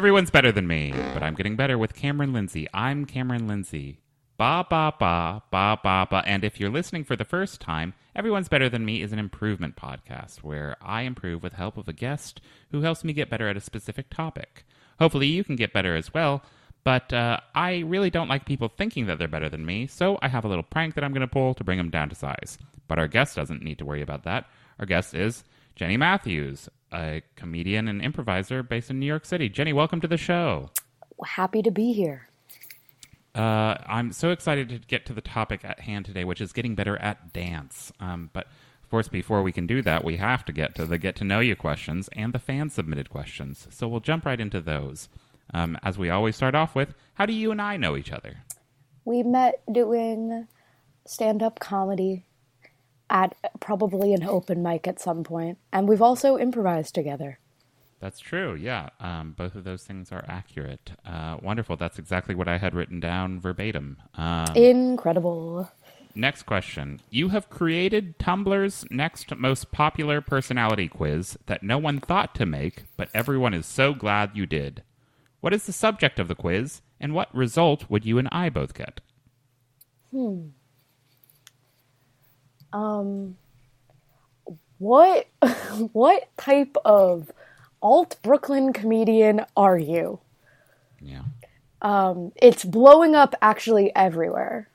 Everyone's better than me, but I'm getting better with Cameron Lindsay. I'm Cameron Lindsay. Ba ba ba ba ba ba. And if you're listening for the first time, Everyone's Better Than Me is an improvement podcast where I improve with help of a guest who helps me get better at a specific topic. Hopefully, you can get better as well. But uh, I really don't like people thinking that they're better than me, so I have a little prank that I'm going to pull to bring them down to size. But our guest doesn't need to worry about that. Our guest is Jenny Matthews, a comedian and improviser based in New York City. Jenny, welcome to the show. Happy to be here. Uh, I'm so excited to get to the topic at hand today, which is getting better at dance. Um, but of course, before we can do that, we have to get to the get to know you questions and the fan submitted questions. So we'll jump right into those. Um, as we always start off with, how do you and I know each other? We met doing stand up comedy at probably an open mic at some point, and we've also improvised together. That's true. Yeah, um, both of those things are accurate. Uh, wonderful. That's exactly what I had written down verbatim. Um, Incredible. next question: You have created Tumblr's next most popular personality quiz that no one thought to make, but everyone is so glad you did. What is the subject of the quiz, and what result would you and I both get? Um, what what type of alt Brooklyn comedian are you? Yeah. Um, it's blowing up actually everywhere.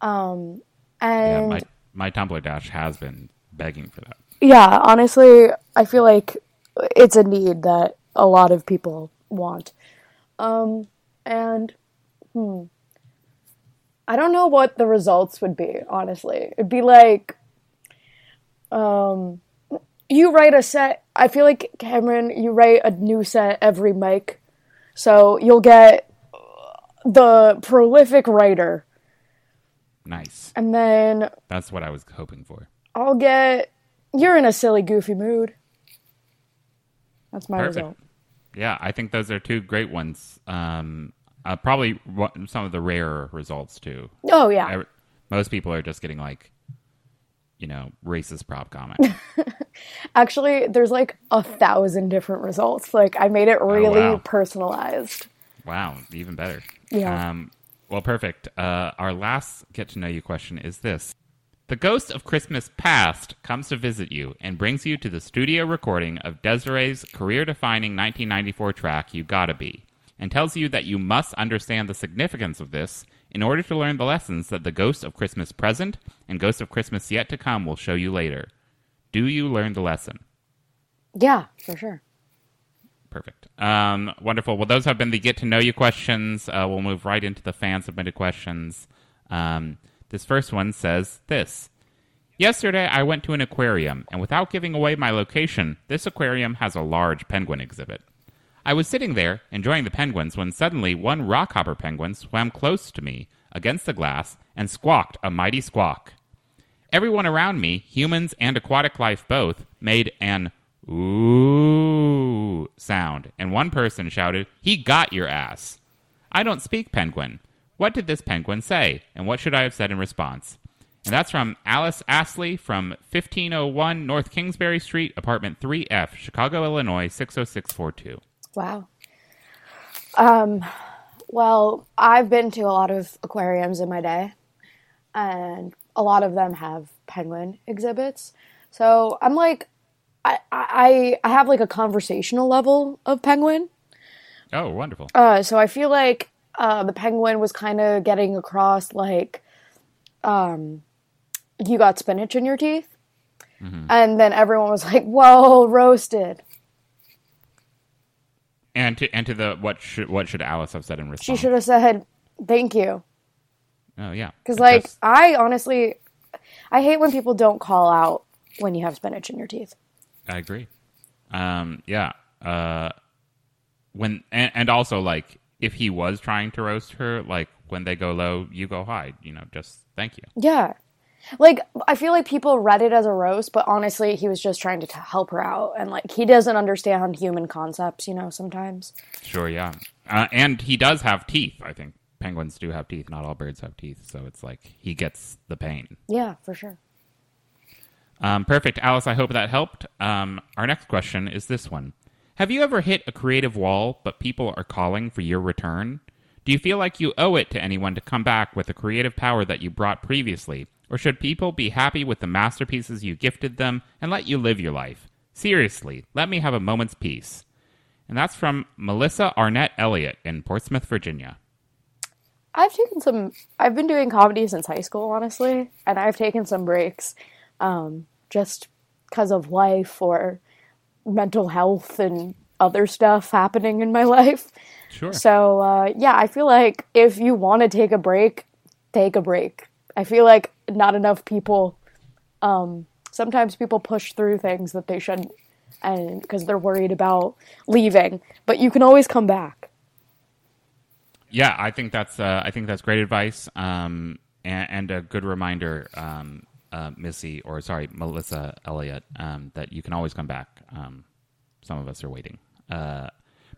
Um, Yeah, and my my Tumblr dash has been begging for that. yeah, honestly, I feel like it's a need that a lot of people want. Um, and hmm, I don't know what the results would be. Honestly, it'd be like, um, you write a set. I feel like Cameron, you write a new set every mic, so you'll get the prolific writer, Nice. and then That's what I was hoping for. I'll get you're in a silly, goofy mood. That's my Perfect. result. Yeah, I think those are two great ones. Um, uh, probably some of the rarer results too. Oh yeah, Every- most people are just getting like, you know, racist prop comment. actually, there's like a thousand different results. Like I made it really Oh, wow. personalized. wow, even better. Yeah. Um, well, perfect. Uh, our last get to know you question is this. The ghost of Christmas past comes to visit you and brings you to the studio recording of Des'ree's career defining 1994 track, You Gotta Be, and tells you that you must understand the significance of this in order to learn the lessons that the ghost of Christmas present and ghost of Christmas yet to come will show you later. Do you learn the lesson? Yeah, for sure. Perfect. Um, wonderful. Well, those have been the get to know you questions. Uh, we'll move right into the fan submitted questions. Um, this first one says this Yesterday, I went to an aquarium, and without giving away my location, this aquarium has a large penguin exhibit. I was sitting there, enjoying the penguins, when suddenly one rockhopper penguin swam close to me against the glass and squawked a mighty squawk. Everyone around me, humans and aquatic life both, made an ooh sound, and one person shouted, He got your ass. I don't speak penguin. What did this penguin say, and what should I have said in response? And that's from Alice Astley from 1501 North Kingsbury Street, apartment 3F, Chicago, Illinois 60642. Wow. Um, well, I've been to a lot of aquariums in my day, and a lot of them have penguin exhibits. So I'm like, I I I have like a conversational level of penguin. Oh, wonderful. Uh, so I feel like uh, the penguin was kind of getting across like, um, you got spinach in your teeth, and then everyone was like, "Whoa, roasted." And to and to the what should what should Alice have said in response? She should have said, "Thank you." Oh yeah. Because, like, Just- I honestly, I hate when people don't call out when you have spinach in your teeth. I agree. Um, yeah. Uh, when and, and also like if he was trying to roast her, like when they go low, you go high. You know, just thank you. Yeah. Like, I feel like people read it as a roast, but honestly, he was just trying to t- help her out. And, like, he doesn't understand human concepts, you know, sometimes. Sure, yeah. Uh, and he does have teeth. I think penguins do have teeth. Not all birds have teeth, so it's like he gets the pain. Yeah, for sure. Um, perfect, Alice. I hope that helped. Um, our next question is this one: Have you ever hit a creative wall, but people are calling for your return? Do you feel like you owe it to anyone to come back with the creative power that you brought previously? Or should people be happy with the masterpieces you gifted them and let you live your life? Seriously, let me have a moment's peace. And that's from Melissa Arnett Elliott in Portsmouth, Virginia. I've taken some. I've been doing comedy since high school, honestly, and I've taken some breaks, um, just because of life or mental health and other stuff happening in my life. Sure. So uh, yeah, I feel like if you want to take a break, take a break. I feel like not enough people. Um, sometimes people push through things that they shouldn't, and because they're worried about leaving. But you can always come back. Yeah, I think that's uh, I think that's great advice um, and, and a good reminder, um, uh, Missy or sorry Melissa Elliott, um, that you can always come back. Um, some of us are waiting. Uh,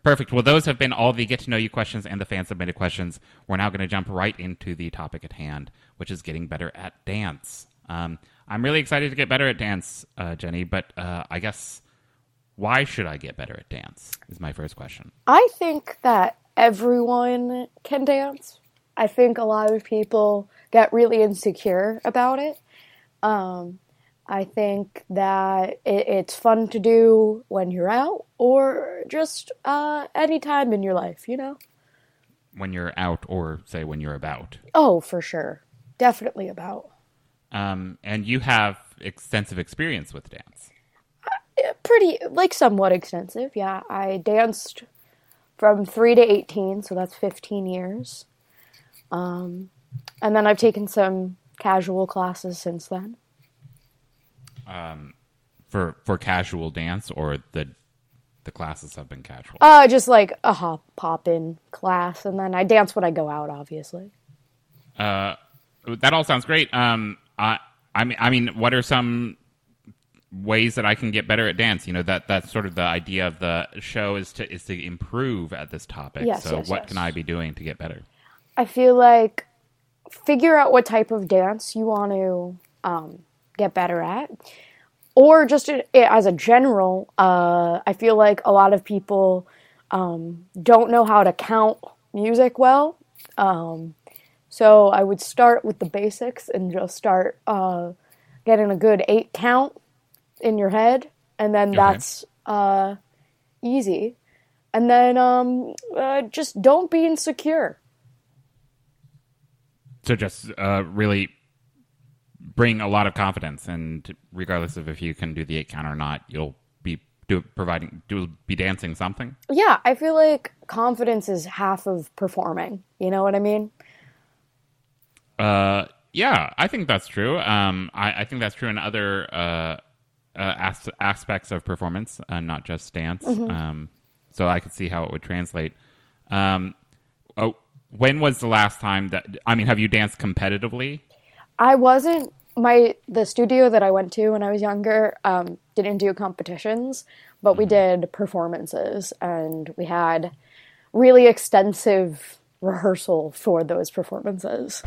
perfect. Well, those have been all the get to know you questions and the fan submitted questions. We're now going to jump right into the topic at hand, which is getting better at dance. Um, I'm really excited to get better at dance, uh, Jenny, but uh, I guess why should I get better at dance? Is my first question. I think that everyone can dance. I think a lot of people get really insecure about it. Um, I think that it, it's fun to do when you're out or just uh, any time in your life, you know? When you're out, or say when you're about. Oh, for sure. Definitely about. Um, and you have extensive experience with dance. Uh, pretty, like somewhat extensive, yeah. I danced from 3 to 18, so that's 15 years. Um, and then I've taken some casual classes since then. Um, for for casual dance, or the the classes have been casual. Uh, just like a hop pop in class, and then I dance when I go out, obviously. Uh, that all sounds great. Um, I I mean, I mean, what are some ways that I can get better at dance? You know, that that's sort of the idea of the show is to is to improve at this topic. Yes, so, yes, what yes. can I be doing to get better? I feel like figure out what type of dance you want to um, get better at. Or just as a general, uh, I feel like a lot of people um, don't know how to count music well. Um, so I would start with the basics and just start uh, getting a good eight count in your head, and then Okay. that's uh, easy. And then um, uh, just don't be insecure. So just uh, really bring a lot of confidence, and regardless of if you can do the eight count or not, you'll be do, providing do be dancing something. Yeah, I feel like confidence is half of performing. You know what I mean? Uh, yeah, I think that's true. Um, I, I think that's true in other uh, uh, as- aspects of performance, uh, not just dance. Um, so I could see how it would translate. Um, oh, when was the last time that? I mean, have you danced competitively? I wasn't my the studio that I went to when I was younger um, didn't do competitions, but we did performances and we had really extensive rehearsal for those performances.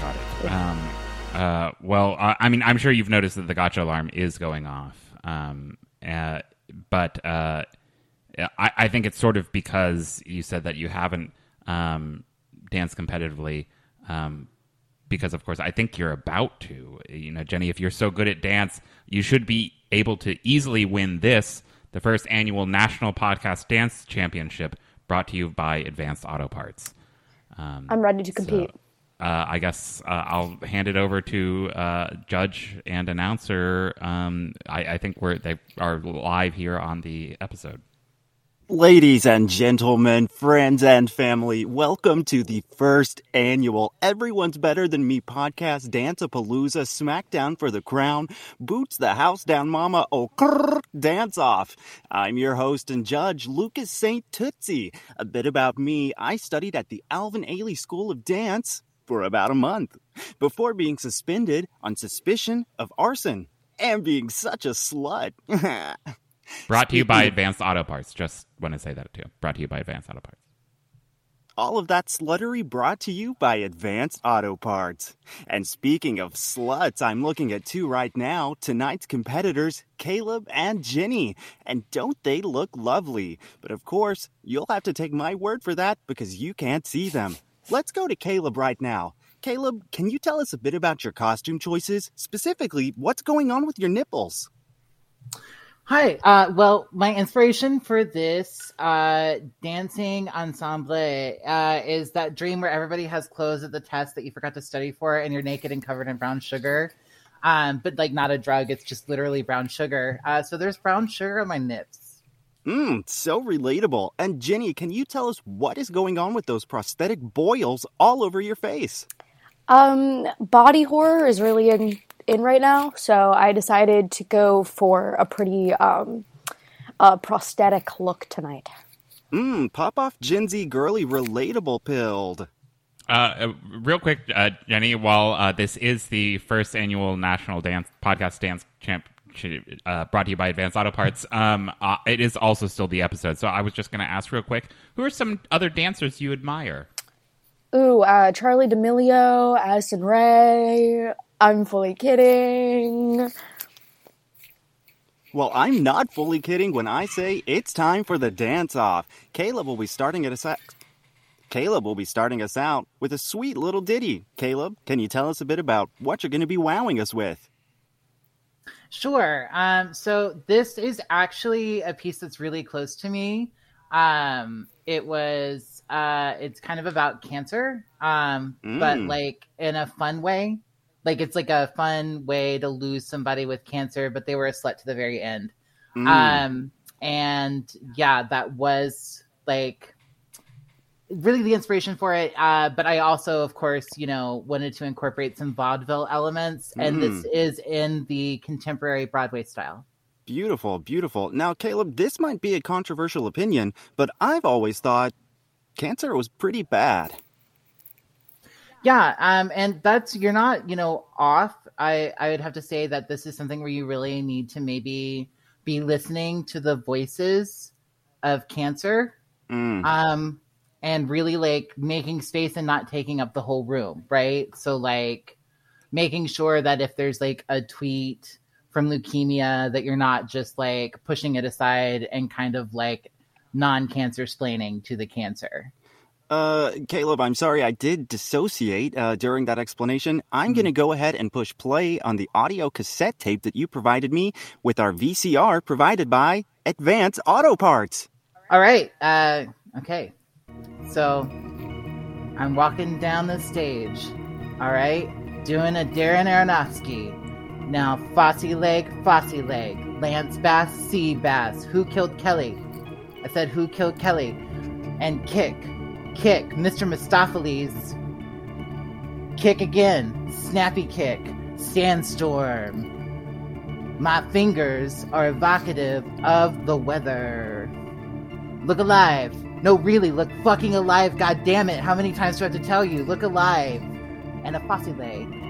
Got it. Um, uh, well, uh, I mean, I'm sure you've noticed that the gotcha alarm is going off. Um, uh, but uh, I, I think it's sort of because you said that you haven't um, danced competitively. Um, because, of course, I think you're about to. You know, Jenny, if you're so good at dance, you should be able to easily win this, the first annual National Podcast Dance Championship, brought to you by Advanced Auto Parts. Um, I'm ready to compete. uh, I guess uh, I'll hand it over to uh, judge and announcer. Um, I, I think we're they are live here on the episode. Ladies and gentlemen, friends and family, welcome to the first annual Everyone's Better Than Me podcast, Danceapalooza, Smackdown for the Crown, Boots the House Down Mama, oh, crrr, dance off. I'm your host and judge, Lucas St. Tootsie. A bit about me, I studied at the Alvin Ailey School of Dance for about a month before being suspended on suspicion of arson and being such a slut. Brought to you by Advanced Auto Parts. Just want to say that too. Brought to you by Advanced Auto Parts. All of that sluttery brought to you by Advanced Auto Parts. And speaking of sluts, I'm looking at two right now. Tonight's competitors, Caleb and Jenny. And don't they look lovely? But of course, you'll have to take my word for that because you can't see them. Let's go to Caleb right now. Caleb, can you tell us a bit about your costume choices? Specifically, what's going on with your nipples? Hi. Uh, well, my inspiration for this uh, dancing ensemble uh, is that dream where everybody has clothes at the test that you forgot to study for, and you're naked and covered in brown sugar. Um, but like not a drug; it's just literally brown sugar. Uh, so there's brown sugar on my nips. Mmm, so relatable. And Jenny, can you tell us what is going on with those prosthetic boils all over your face? Um, body horror is really in in right now, so I decided to go for a pretty um, uh, prosthetic look tonight. Mmm, pop off Gen Z girly relatable pilled. Uh, uh, real quick, uh, Jenny, while uh, this is the first annual National Dance Podcast Dance Champ uh, brought to you by Advanced Auto Parts, um, uh, it is also still the episode. So I was just going to ask real quick, who are some other dancers you admire? Ooh, uh, Charli D'Amelio, Addison Rae. I'm fully kidding. Well, I'm not fully kidding when I say it's time for the dance off. Caleb will be starting us out. Caleb will be starting us out with a sweet little ditty. Caleb, can you tell us a bit about what you're going to be wowing us with? Sure. Um, so this is actually a piece that's really close to me. Um, it was uh, it's kind of about cancer, um, mm. but like in a fun way. Like it's like a fun way to lose somebody with cancer, but they were a slut to the very end. Mm. Um, and yeah, that was like really the inspiration for it. Uh, but I also, of course, you know, wanted to incorporate some vaudeville elements, and mm. this is in the contemporary Broadway style. Beautiful, beautiful. Now, Caleb, this might be a controversial opinion, but I've always thought cancer was pretty bad. Yeah, um, and that's you're not, you know, off. I I would have to say that this is something where you really need to maybe be listening to the voices of cancer, mm. um, and really like making space and not taking up the whole room, right? So like making sure that if there's like a tweet from leukemia that you're not just like pushing it aside and kind of like non-cancer splaining to the cancer. Uh, Caleb, I'm sorry I did dissociate uh, during that explanation. I'm mm-hmm. going to go ahead and push play on the audio cassette tape that you provided me with our VCR provided by Advance Auto Parts. All right. Uh, okay. So I'm walking down the stage. All right. Doing a Darren Aronofsky. Now, Fosse Leg, Fosse Leg, Lance Bass, Sea Bass. Who killed Kelly? I said, Who killed Kelly? And kick, kick, Mr. Mistoffelees. Kick again, snappy kick, sandstorm. My fingers are evocative of the weather. Look alive. No, really, look fucking alive, god damn it. How many times do I have to tell you? Look alive. And a Fosse Leg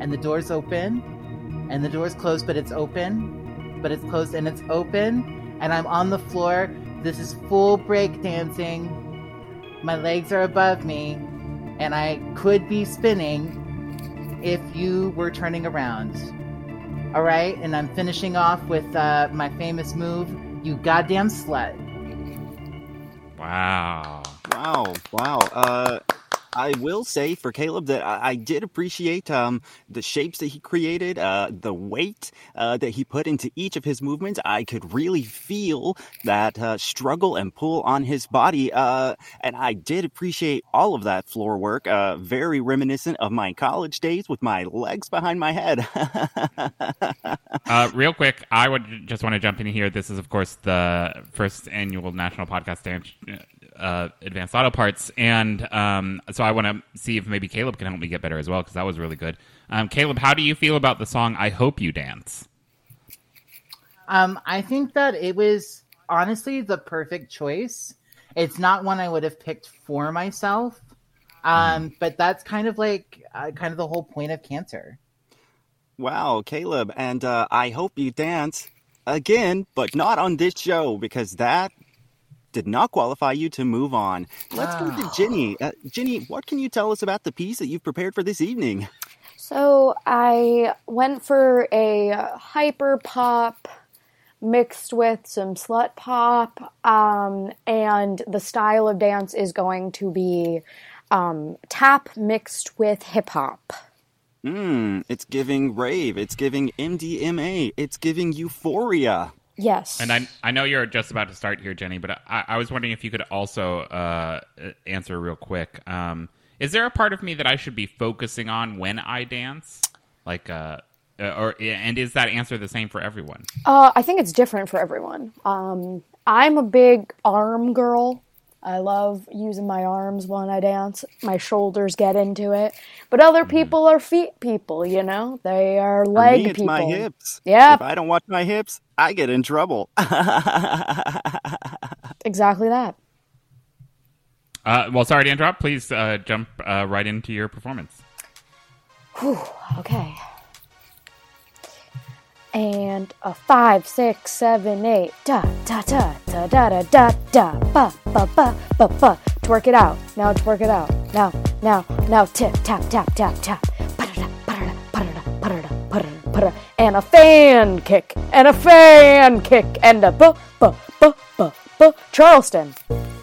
and the door's open and the door's closed but it's open but it's closed and it's open and i'm on the floor this is full break dancing my legs are above me and i could be spinning if you were turning around. All right and i'm finishing off with uh, my famous move you goddamn slut. Wow. Wow wow. Uh I will say for Caleb that I, I did appreciate um, the shapes that he created, uh, the weight uh, that he put into each of his movements. I could really feel that uh, struggle and pull on his body, uh, and I did appreciate all of that floor work. Uh, very reminiscent of my college days with my legs behind my head. Uh, real quick, I would just want to jump in here. This is, of course, the first annual National Podcast Dance uh, advanced auto parts, and um, so I want to see if maybe Caleb can help me get better as well because that was really good. Um, Caleb, how do you feel about the song "I Hope You Dance"? Um, I think that it was honestly the perfect choice. It's not one I would have picked for myself, um, mm. but that's kind of like uh, kind of the whole point of cancer. Wow, Caleb, and uh, I hope you dance again, but not on this show because that did not qualify you to move on. Let's go to Ginny. Uh, Ginny, what can you tell us about the piece that you've prepared for this evening? So I went for a hyper pop mixed with some slut pop, um, and the style of dance is going to be um, tap mixed with hip hop. Mmm, it's giving rave, it's giving MDMA, it's giving euphoria. Yes. And I, I know you're just about to start here, Jenny, but I, I was wondering if you could also uh, answer real quick. Um, is there a part of me that I should be focusing on when I dance? Like, uh, uh, or and is that answer the same for everyone? Uh, I think it's different for everyone. Um, I'm a big arm girl. I love using my arms when I dance. My shoulders get into it. But other Mm-hmm. people are feet people, you know? They are For leg me, it's people. my hips. Yeah. If I don't watch my hips, I get in trouble. Exactly that. Uh, well, sorry to interrupt. Please uh, jump uh, right into your performance. Whew, okay. And a five, six, seven, eight, da da da da da da da da ba ba ba ba ba. Twerk it out. Now twerk it out. Now, now, now tip tap tap tap tap. Ba-da-da, ba-da-da, ba-da-da, ba-da-da, ba-da-da, ba-da-da. And a fan kick. And a fan kick. And a ba ba ba ba ba. Charleston.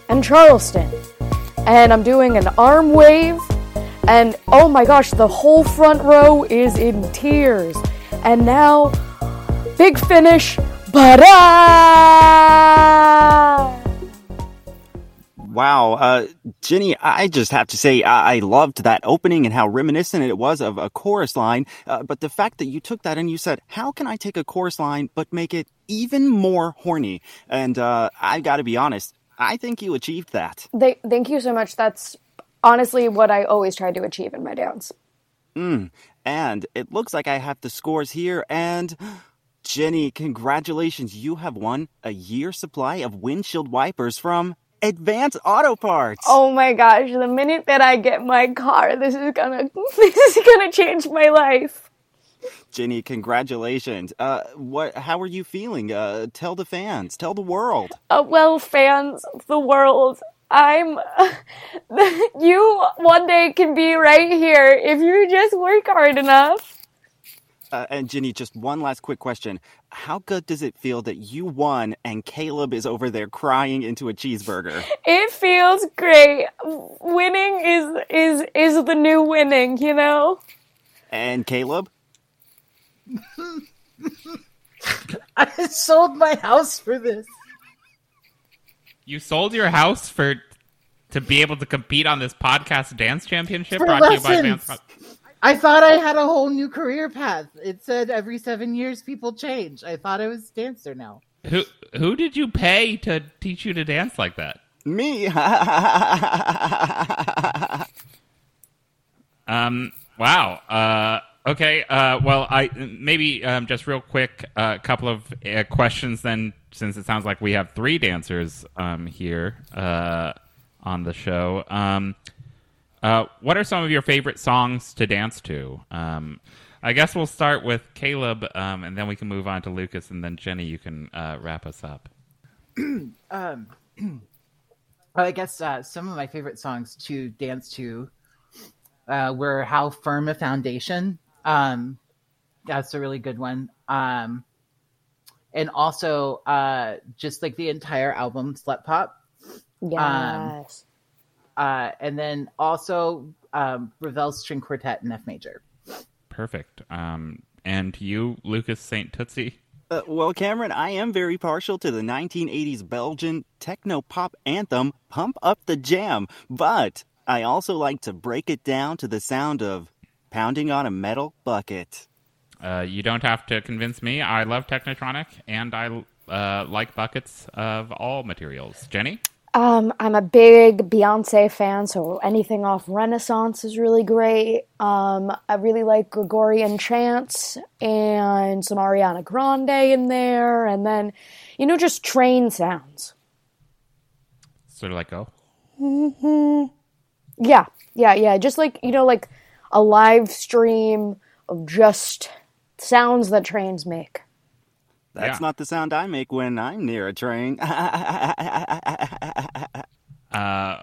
And Charleston. And I'm doing an arm wave and oh my gosh, the whole front row is in tears. And now, big finish, but Wow, uh, Jenny, I just have to say I, I loved that opening and how reminiscent it was of a chorus line. Uh, but the fact that you took that and you said, "How can I take a chorus line but make it even more horny?" And uh, I got to be honest, I think you achieved that. They, thank you so much. That's honestly what I always try to achieve in my dance. And it looks like I have the scores here. And Jenny, congratulations, you have won a year supply of windshield wipers from Advanced Auto Parts. Oh my gosh, the minute that I get my car, this is gonna this is gonna change my life. Jenny, congratulations. Uh, what? How are you feeling? Uh, tell the fans, tell the world. Uh, well, fans the world, I'm. you one day can be right here if you just work hard enough. Uh, and Jenny, just one last quick question: How good does it feel that you won and Caleb is over there crying into a cheeseburger? It feels great. Winning is is is the new winning, you know. And Caleb, I sold my house for this. You sold your house for to be able to compete on this podcast dance championship For brought to you by lessons. Advanced. I thought I had a whole new career path. It said every seven years people change. I thought I was a dancer now. Who who did you pay to teach you to dance like that? me. Um. Wow. Uh. Okay. Uh. Well, I maybe um, just real quick a uh, couple of uh, questions then, since it sounds like we have three dancers um here uh on the show. Um. Uh. What are some of your favorite songs to dance to? Um. I guess we'll start with Caleb, um, and then we can move on to Lucas, and then Jenny, you can uh, wrap us up. Um, I guess uh, some of my favorite songs to dance to uh, were "How Firm a Foundation." Um, that's a really good one. Um, and also uh, just like the entire album, "Slut Pop." Yes. Uh, and then also um, Ravel's String Quartet in F major. Perfect. Um. And you, Lucas Saint Tootsie. Uh, well, Cameron, I am very partial to the 1980s Belgian techno pop anthem Pump Up the Jam, but I also like to break it down to the sound of pounding on a metal bucket. Uh, you don't have to convince me. I love Technotronic, and I uh, like buckets of all materials. Jenny? Um, I'm a big Beyonce fan, so anything off Renaissance is really great. Um, I really like Gregorian chants and some Ariana Grande in there, and then, you know, just train sounds. Sort of like, oh. Yeah, yeah, yeah. Just like, you know, like a live stream of just sounds that trains make. That's Yeah. not the sound I make when I'm near a train. Uh,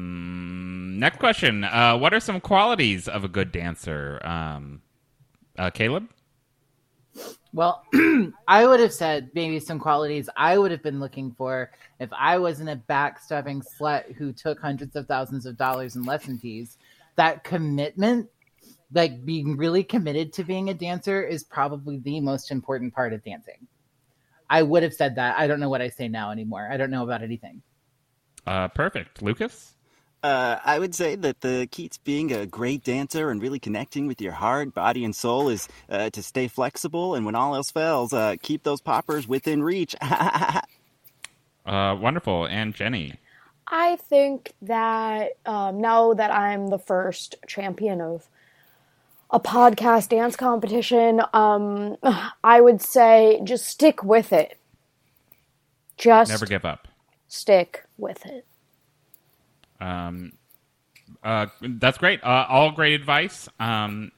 um, next question. Uh, what are some qualities of a good dancer? Um, uh, Caleb? Well, I would have said maybe some qualities I would have been looking for if I wasn't a backstabbing slut who took hundreds of thousands of dollars in lesson fees. That commitment, like being really committed to being a dancer, is probably the most important part of dancing. I would have said that. I don't know what I say now anymore. I don't know about anything. Uh, perfect. Lucas? Uh, I would say that the key to being a great dancer and really connecting with your heart, body, and soul is uh, to stay flexible, and when all else fails, uh, keep those poppers within reach. Uh, wonderful. And Jenny? I think that um, now that I'm the first champion of a podcast dance competition, um, I would say just stick with it. Just Never give up. stick with it. Um, uh, that's great. Uh, all great advice. Um,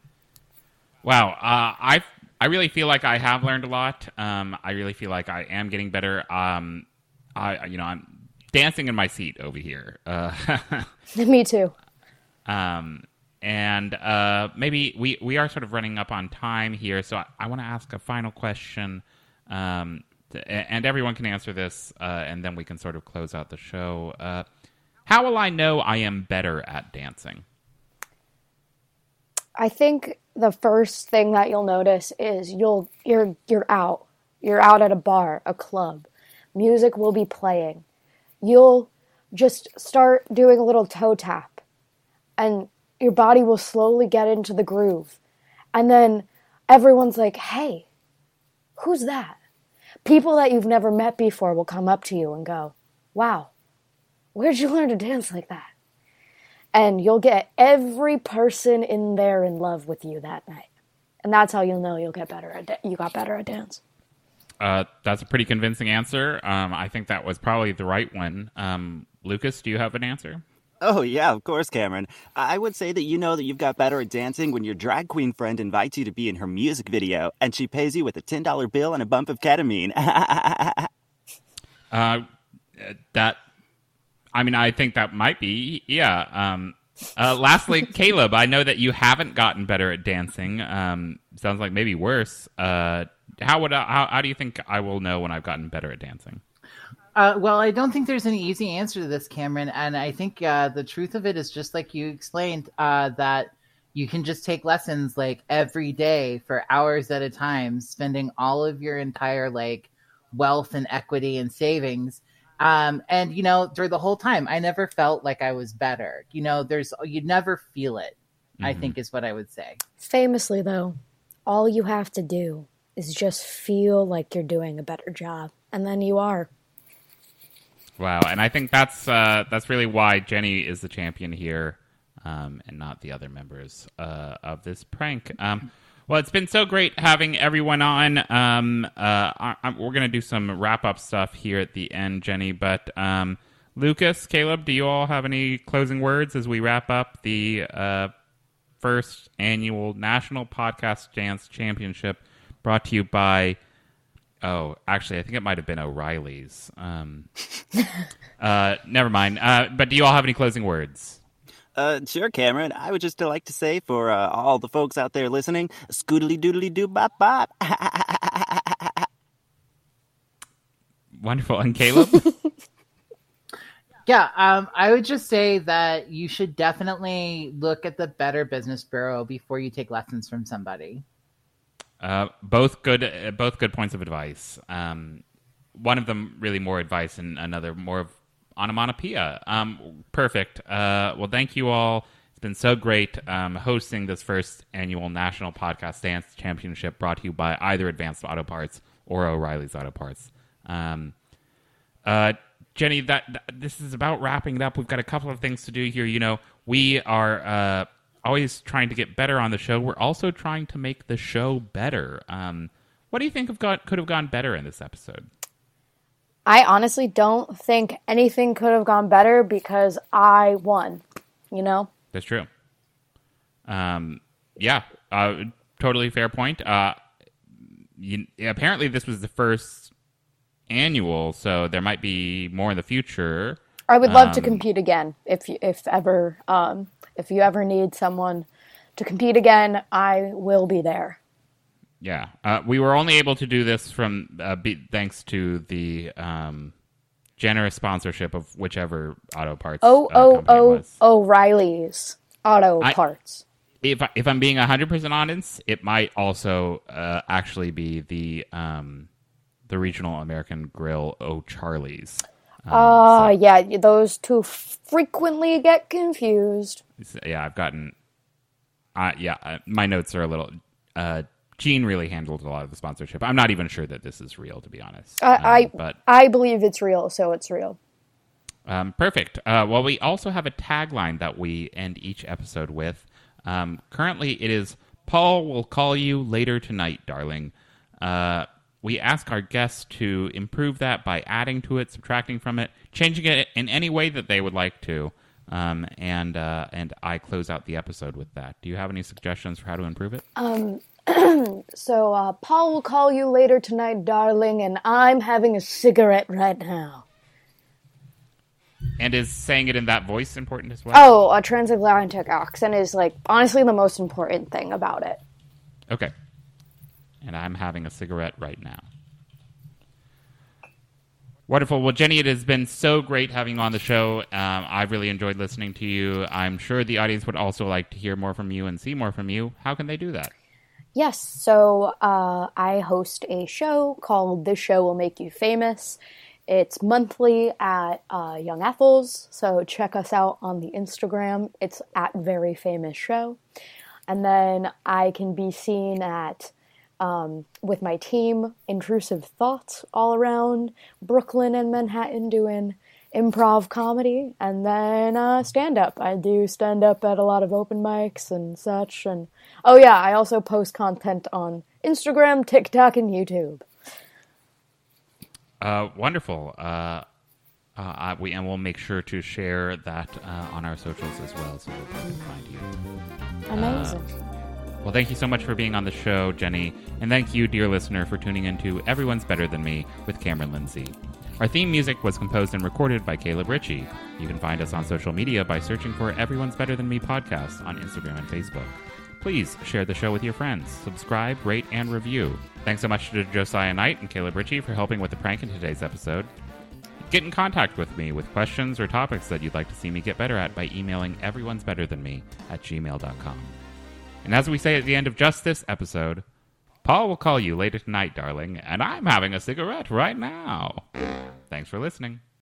wow. Uh, I I really feel like I have learned a lot. Um, I really feel like I am getting better. Um, I you know I'm dancing in my seat over here. Uh, Me too. um, and uh, maybe we we are sort of running up on time here, so I, I want to ask a final question. Um, to, and everyone can answer this, uh, and then we can sort of close out the show. Uh, how will I know I am better at dancing? I think the first thing that you'll notice is you'll you're you're out. You're out at a bar, a club. Music will be playing. You'll just start doing a little toe tap and your body will slowly get into the groove. And then everyone's like, "Hey, who's that?" People that you've never met before will come up to you and go, "Wow. Where'd you learn to dance like that?" and you'll get every person in there in love with you that night. And that's how you'll know you'll get better at da- you got better at dance. Uh, that's a pretty convincing answer. Um, I think that was probably the right one. Um, Lucas, do you have an answer? Oh, yeah, of course, Cameron. I would say that you know that you've got better at dancing when your drag queen friend invites you to be in her music video and she pays you with a $10 bill and a bump of ketamine. Uh, that, I mean, I think that might be, yeah. Um, uh, lastly, Caleb, I know that you haven't gotten better at dancing. Um, sounds like maybe worse. Uh, how would I, how, how do you think I will know when I've gotten better at dancing? Uh, well, I don't think there's an easy answer to this, Cameron. And I think uh, the truth of it is just like you explained uh, that you can just take lessons like every day for hours at a time, spending all of your entire like wealth and equity and savings. Um, and you know, through the whole time, I never felt like I was better. You know, there's you never feel it. I think is what I would say. Famously though, all you have to do is just feel like you're doing a better job, and then you are. Wow, and I think that's uh, that's really why Jenny is the champion here, um, and not the other members uh, of this prank. Um, well, it's been so great having everyone on. Um, uh, I, I, we're gonna do some wrap up stuff here at the end, Jenny. But um, Lucas, Caleb, do you all have any closing words as we wrap up the uh, first annual National Podcast Dance Championship, brought to you by? Oh, actually, I think it might have been O'Reilly's. Um, uh, never mind. Uh, but do you all have any closing words? Uh, sure, Cameron. I would just like to say for uh, all the folks out there listening, scoodly doodly doo bop bop. Wonderful. And Caleb? Yeah, um, I would just say that you should definitely look at the Better Business Bureau before you take lessons from somebody. Uh, both good. Uh, both good points of advice. Um, one of them really more advice, and another more of onomatopoeia. Um, perfect. Uh, well, thank you all. It's been so great um, hosting this first annual National Podcast Dance Championship, brought to you by either Advanced Auto Parts or O'Reilly's Auto Parts. Um, uh, Jenny, that, that this is about wrapping it up. We've got a couple of things to do here. You know, we are uh, always trying to get better on the show. We're also trying to make the show better. Um, what do you think have got could have gone better in this episode? I honestly don't think anything could have gone better because I won. You know? That's true. Um, yeah, uh, totally fair point. Uh, you, apparently this was the first annual, so there might be more in the future. I would love to Um, compete again if if ever um, if you ever need someone to compete again, I will be there. Yeah, uh, we were only able to do this from uh, be, thanks to the um, generous sponsorship of whichever auto parts. Oh uh, oh oh was. O'Reilly's Auto I- Parts. If I- if I'm being hundred percent honest, it might also uh, actually be the um, the regional American Grill O'Charlie's. Um, Ah, yeah, those two frequently get confused. so- yeah, I've gotten. Uh, yeah, uh, my notes are a little. Uh, Gene really handled a lot of the sponsorship. I'm not even sure that this is real, to be honest. I, Um, I but I believe it's real, so it's real. Um, perfect. Uh, well, we also have a tagline that we end each episode with. Um, currently, it is Paul will call you later tonight, darling. Uh, we ask our guests to improve that by adding to it, subtracting from it, changing it in any way that they would like to. Um, and uh, and I close out the episode with that. Do you have any suggestions for how to improve it? Um, So uh, Paul will call you later tonight, darling, and I'm having a cigarette right now. and is saying it in that voice important as well? Oh, a transatlantic accent is like honestly the most important thing about it. Okay. And I'm having a cigarette right now. Wonderful. Well, Jenny, it has been so great having you on the show. Um, I've really enjoyed listening to you. I'm sure the audience would also like to hear more from you and see more from you. How can they do that? Yes, so uh, I host a show called This Show Will Make You Famous. It's monthly at uh, Young Ethels, so check us out on the Instagram. It's at Very Famous Show. And then I can be seen at um, with my team, Intrusive Thoughts, all around Brooklyn and Manhattan doing improv comedy and then uh, stand up. I do stand up at a lot of open mics and such. And oh, yeah, I also post content on Instagram, TikTok, and YouTube. Uh, wonderful. Uh, uh, we and we'll make sure to share that uh, on our socials as well, so people can find you. Amazing. Well, thank you so much for being on the show, Jenny, and thank you, dear listener, for tuning into Everyone's Better Than Me with Cameron Lindsay. Our theme music was composed and recorded by Caleb Ritchie. You can find us on social media by searching for Everyone's Better Than Me podcast on Instagram and Facebook. Please share the show with your friends, subscribe, rate, and review. Thanks so much to Josiah Knight and Caleb Ritchie for helping with the prank in today's episode. Get in contact with me with questions or topics that you'd like to see me get better at by emailing everyone's better than me at gmail.com. And as we say at the end of just this episode, Paul will call you later tonight, darling, and I'm having a cigarette right now. Thanks for listening.